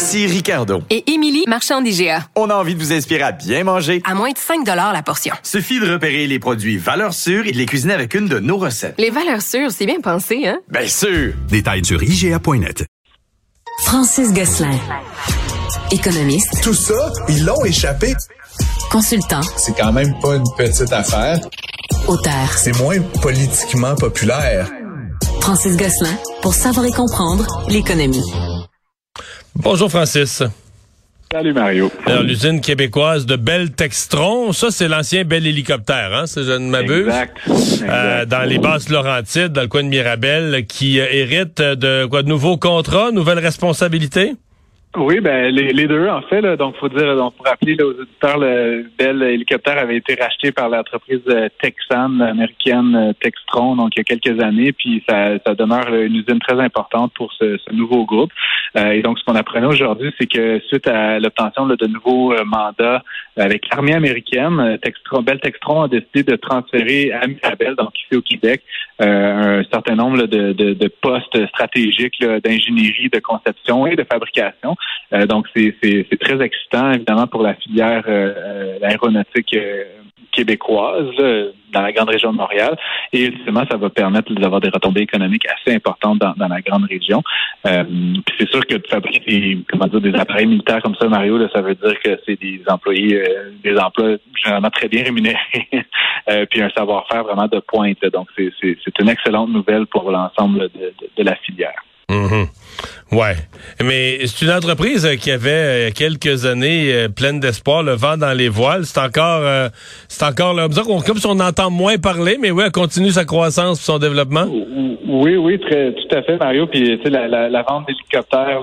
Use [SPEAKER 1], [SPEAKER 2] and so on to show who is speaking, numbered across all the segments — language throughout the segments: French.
[SPEAKER 1] Ici Ricardo.
[SPEAKER 2] Et Émilie, marchand d'IGA.
[SPEAKER 1] On a envie de vous inspirer à bien manger.
[SPEAKER 2] À moins de 5 la portion.
[SPEAKER 1] Suffit de repérer les produits valeurs sûres et de les cuisiner avec une de nos recettes.
[SPEAKER 2] Les valeurs sûres, c'est bien pensé, hein?
[SPEAKER 1] Bien sûr!
[SPEAKER 3] Détails sur IGA.net.
[SPEAKER 4] Francis Gosselin. Économiste.
[SPEAKER 5] Tout ça, ils l'ont échappé.
[SPEAKER 4] Consultant.
[SPEAKER 5] C'est quand même pas une petite affaire.
[SPEAKER 4] Auteur.
[SPEAKER 5] C'est moins politiquement populaire.
[SPEAKER 4] Francis Gosselin, pour savoir et comprendre l'économie.
[SPEAKER 6] Bonjour Francis.
[SPEAKER 7] Salut Mario.
[SPEAKER 6] Alors, l'usine québécoise de Bell Textron, ça c'est l'ancien Bell Hélicoptère, hein, si je ne m'abuse.
[SPEAKER 7] Exact.
[SPEAKER 6] Euh, dans les basses Laurentides, dans le coin de Mirabel, qui euh, hérite de quoi de nouveaux contrats, nouvelles responsabilités?
[SPEAKER 7] Oui, ben les, les deux en fait. Là, donc, faut dire, donc pour rappeler là, aux auditeurs, le Bell hélicoptère avait été racheté par l'entreprise euh, texane américaine euh, Textron, donc il y a quelques années, puis ça, ça demeure une usine très importante pour ce, ce nouveau groupe. Euh, et donc, ce qu'on apprenait aujourd'hui, c'est que suite à l'obtention de nouveaux mandats avec l'armée américaine, Textron, Bell Textron a décidé de transférer à Mirabel, donc au Québec, un certain nombre de, de, de postes stratégiques d'ingénierie, de conception et de fabrication. Euh, donc, c'est très excitant, évidemment, pour la filière euh, aéronautique euh, québécoise dans la grande région de Montréal. Et ultimement, ça va permettre d'avoir des retombées économiques assez importantes dans, dans la grande région. Euh, puis c'est sûr que de fabriquer des, comment dire, des appareils militaires comme ça, Mario, là, ça veut dire que c'est des employés, des emplois généralement très bien rémunérés, puis un savoir-faire vraiment de pointe. Donc, c'est une excellente nouvelle pour l'ensemble de, de, de la filière.
[SPEAKER 6] Mm Ouais. Mais c'est une entreprise qui avait euh, quelques années euh, pleine d'espoir, le vent dans les voiles. C'est encore, euh, c'est encore là, comme si on entend moins parler, mais oui, elle continue sa croissance son développement.
[SPEAKER 7] Oui, oui, très, tout à fait, Mario. Puis, tu sais, la, la, la vente d'hélicoptères,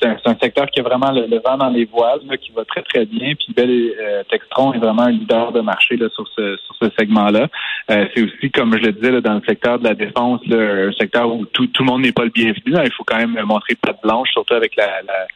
[SPEAKER 7] c'est un, un, secteur qui a vraiment le, vent dans les voiles, là, qui va très, très bien. Puis, Bell Textron est vraiment un leader de marché là, sur ce, sur ce segment-là. c'est aussi, comme je le disais, là, dans le secteur de la défense, un secteur où tout, tout le monde n'est pas le bienvenu. il faut quand même montrer patte blanche, surtout avec la, la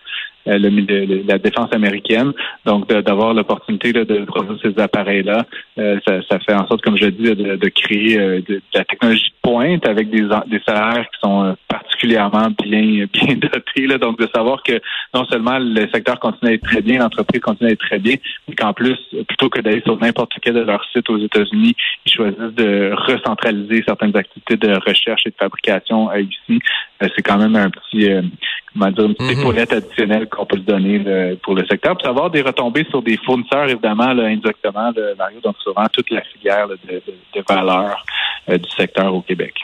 [SPEAKER 7] euh, le, la défense américaine. Donc, d'avoir l'opportunité de produire ces appareils-là, euh, ça, ça, fait en sorte, comme je dit, de, de créer euh, de, la technologie de pointe avec des, des salaires qui sont particulièrement bien bien dotés. Là. Donc, de savoir que non seulement le secteur continue à être très bien, l'entreprise continue à être très bien, mais qu'en plus, plutôt que d'aller sur n'importe quel de leurs sites aux États-Unis, ils choisissent de recentraliser certaines activités de recherche et de fabrication ici. C'est quand même un petit, comment dire, une petite mm-hmm. épaulette additionnelle qu'on peut se donner pour le secteur. Puis avoir des retombées sur des fournisseurs, évidemment, là, indirectement, Mario, donc souvent toute la filière de, de, valeur euh, du secteur au Québec.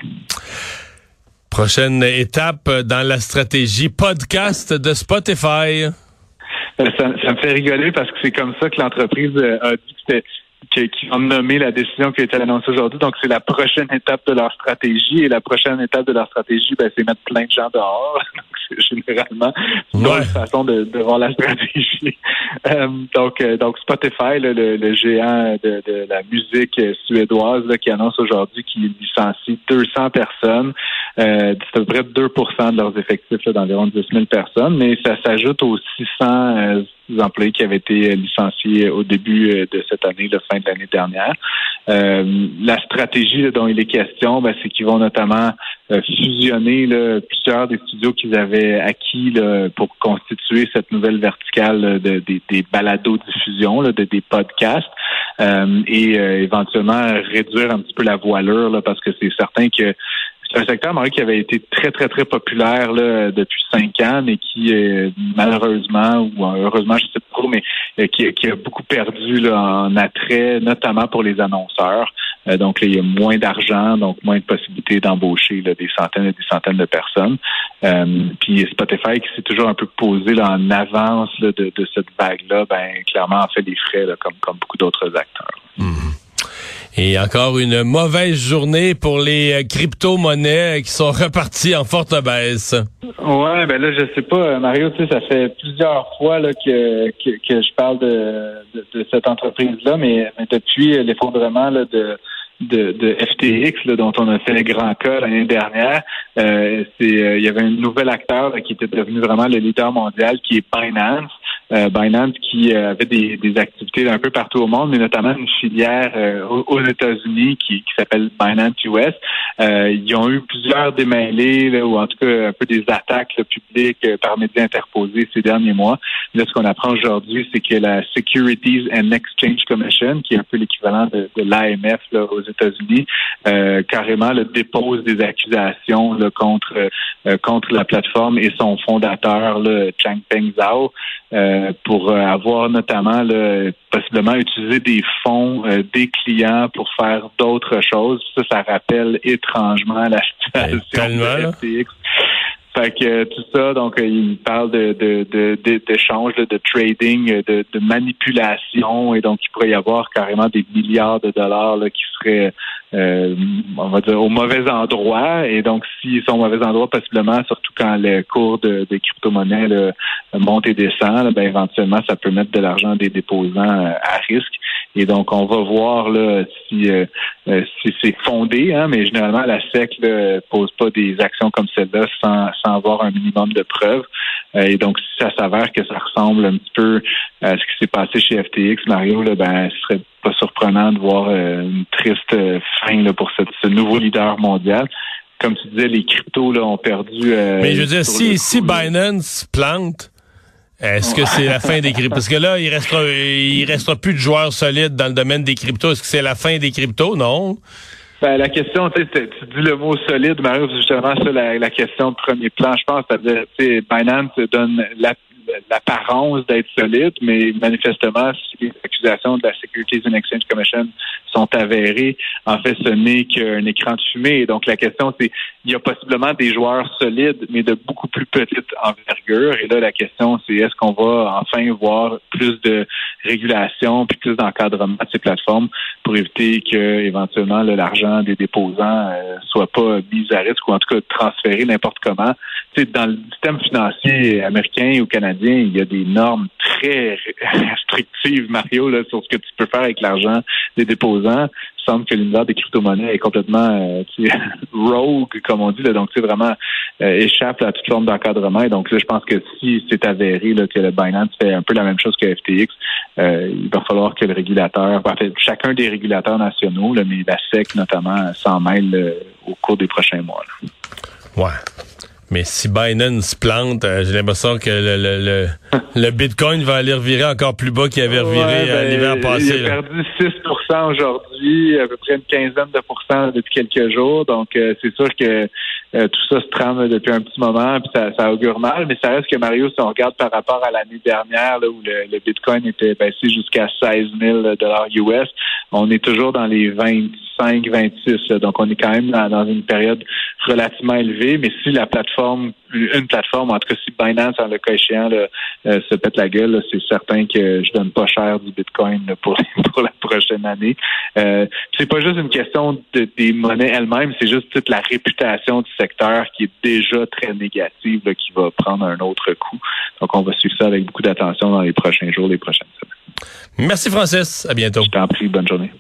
[SPEAKER 6] Prochaine étape dans la stratégie podcast de Spotify.
[SPEAKER 7] Euh, ça, ça, me fait rigoler parce que c'est comme ça que l'entreprise euh, a dit que qui, qui ont nommé la décision qui a été annoncée aujourd'hui. Donc, c'est la prochaine étape de leur stratégie. Et la prochaine étape de leur stratégie, ben, c'est mettre plein de gens dehors. c'est généralement une façon de, de, voir la stratégie. Euh, donc, euh, donc Spotify, le, le, géant de, de, la musique suédoise, là, qui annonce aujourd'hui qu'il licencie 200 personnes. Euh, c'est à peu près 2% de leurs effectifs d'environ 10 000 personnes. Mais ça s'ajoute aux 600 employés qui avaient été licenciés au début euh, de cette année, la fin de l'année dernière. Euh, la stratégie dont il est question, ben, c'est qu'ils vont notamment euh, fusionner là, plusieurs des studios qu'ils avaient acquis là, pour constituer cette nouvelle verticale de, des, des balados-diffusion, de, des podcasts, et éventuellement réduire un petit peu la voilure, là, parce que c'est certain que un secteur, qui avait été très, très, très populaire là, depuis cinq ans, mais qui, malheureusement, ou heureusement, je sais pas trop, mais euh, qui, qui, a beaucoup perdu là, en attrait, notamment pour les annonceurs. Euh, donc, il y a moins d'argent, donc moins de possibilités d'embaucher des centaines et des centaines de personnes. Euh, puis Spotify, qui s'est toujours un peu posé là, en avance de, de, cette vague-là, ben clairement, en fait des frais, là, comme, comme beaucoup d'autres acteurs.
[SPEAKER 6] Mmh. Et encore une mauvaise journée pour les euh, crypto-monnaies qui sont reparties en forte baisse.
[SPEAKER 7] Ouais, ben là, je sais pas, Mario, tu sais, ça fait plusieurs fois que, que, je parle de, cette entreprise-là, mais, depuis l'effondrement de de, FTX dont on a fait le grand cas l'année dernière. Euh, c'est euh, il y avait un nouvel acteur qui était devenu vraiment le leader mondial qui est Binance. Euh, Binance qui euh, avait des, des, activités un peu partout au monde, mais notamment une filière euh, aux, États-Unis qui, qui s'appelle Binance US. ils ont eu plusieurs démêlés, ou en tout cas un peu des attaques publiques par médias interposés ces derniers mois. Là, ce qu'on apprend aujourd'hui, c'est que la Securities and Exchange Commission, qui est un peu l'équivalent de, de l'AMF aux États-Unis, carrément le dépose des accusations là, contre contre la plateforme et son fondateur, là, Changpeng Zhao. Euh, pour euh, avoir notamment possiblement utilisé des fonds euh, des clients pour faire d'autres choses. Ça, ça rappelle étrangement la situation de FTX. Fait que tout ça, donc il parle de d'échange, de, de, de, trading, de, de, manipulation, et donc il pourrait y avoir carrément des milliards de dollars là, qui seraient euh, on va dire, au mauvais endroit. Et donc, s'ils sont au mauvais endroit, possiblement, surtout quand le cours de, des crypto-monnaies monte et descend, ben, éventuellement, ça peut mettre de l'argent des déposants euh, à risque. Et donc, on va voir là, si, euh, si c'est fondé, hein, mais généralement, la SEC ne pose pas des actions comme celle-là sans, sans avoir un minimum de preuves. et donc, si ça s'avère que ça ressemble un petit peu à ce qui s'est passé chez FTX, Mario, là, ben, ce serait pas surprenant de voir euh, une triste euh, fin pour ce nouveau leader mondial. Comme tu disais, les cryptos là, ont perdu. Euh,
[SPEAKER 6] Mais je veux dire, si, si Binance plante, est-ce que c'est la fin des cryptos? Parce que là, il restera, il restera plus de joueurs solides dans le domaine des cryptos. Est-ce que c'est la fin des cryptos? Non.
[SPEAKER 7] Ben, la question, tu dis le mot solide, Mario, c'est justement ça la, question de premier plan, je pense. C'est-à-dire, Binance donne la l'apparence d'être solide, mais manifestement, si les accusations de la Securities and Exchange Commission sont avérées, en fait, ce n'est qu'un écran de fumée. Donc, la question, c'est, il y a possiblement des joueurs solides, mais de beaucoup plus petite envergure. Et là, la question, c'est est-ce qu'on va enfin voir plus de régulation puis plus d'encadrement de ces plateformes pour éviter que, éventuellement, l'argent des déposants euh, soit pas mis à risque ou en tout cas transféré n'importe comment? Tu dans le système financier américain ou canadien, il y a des normes très restrictives, Mario, là, sur ce que tu peux faire avec l'argent des déposants. Il semble que l'univers des crypto-monnaies est complètement euh, rogue, comme on dit. Là, donc, c'est vraiment euh, échappe à toute forme d'encadrement. Donc, là, je pense que si c'est avéré là, que le Binance fait un peu la même chose que FTX, euh, il va falloir que le régulateur, en fait, chacun des régulateurs nationaux, là, mais la SEC notamment, s'en mêle au cours des prochains mois.
[SPEAKER 6] Ouais. Mais si Binance plante, euh, j'ai l'impression que le, le, le, Bitcoin va aller revirer encore plus bas qu'il avait reviré euh, ben, l'hiver passé.
[SPEAKER 7] Il a perdu 6% aujourd'hui, à peu près une quinzaine de pourcents depuis quelques jours. Donc, euh, c'est sûr que tout ça se trame depuis un petit moment, puis ça, ça, augure mal. Mais ça reste que Mario, si on regarde par rapport à l'année dernière, là, où le, Bitcoin était baissé jusqu'à 16 000 US, on est toujours dans les 25, 26. Donc, on est quand même dans une période relativement élevée. Mais si la plateforme une plateforme, en tout cas si Binance, en le cas échéant, euh, se pète la gueule, c'est certain que je donne pas cher du Bitcoin pour, pour la prochaine année. Euh, c'est pas juste une question de, des monnaies elles-mêmes, c'est juste toute la réputation du secteur qui est déjà très négative, qui va prendre un autre coup. Donc on va suivre ça avec beaucoup d'attention dans les prochains jours, les prochaines semaines.
[SPEAKER 6] Merci Francis, à bientôt.
[SPEAKER 7] Je t'en prie, bonne journée.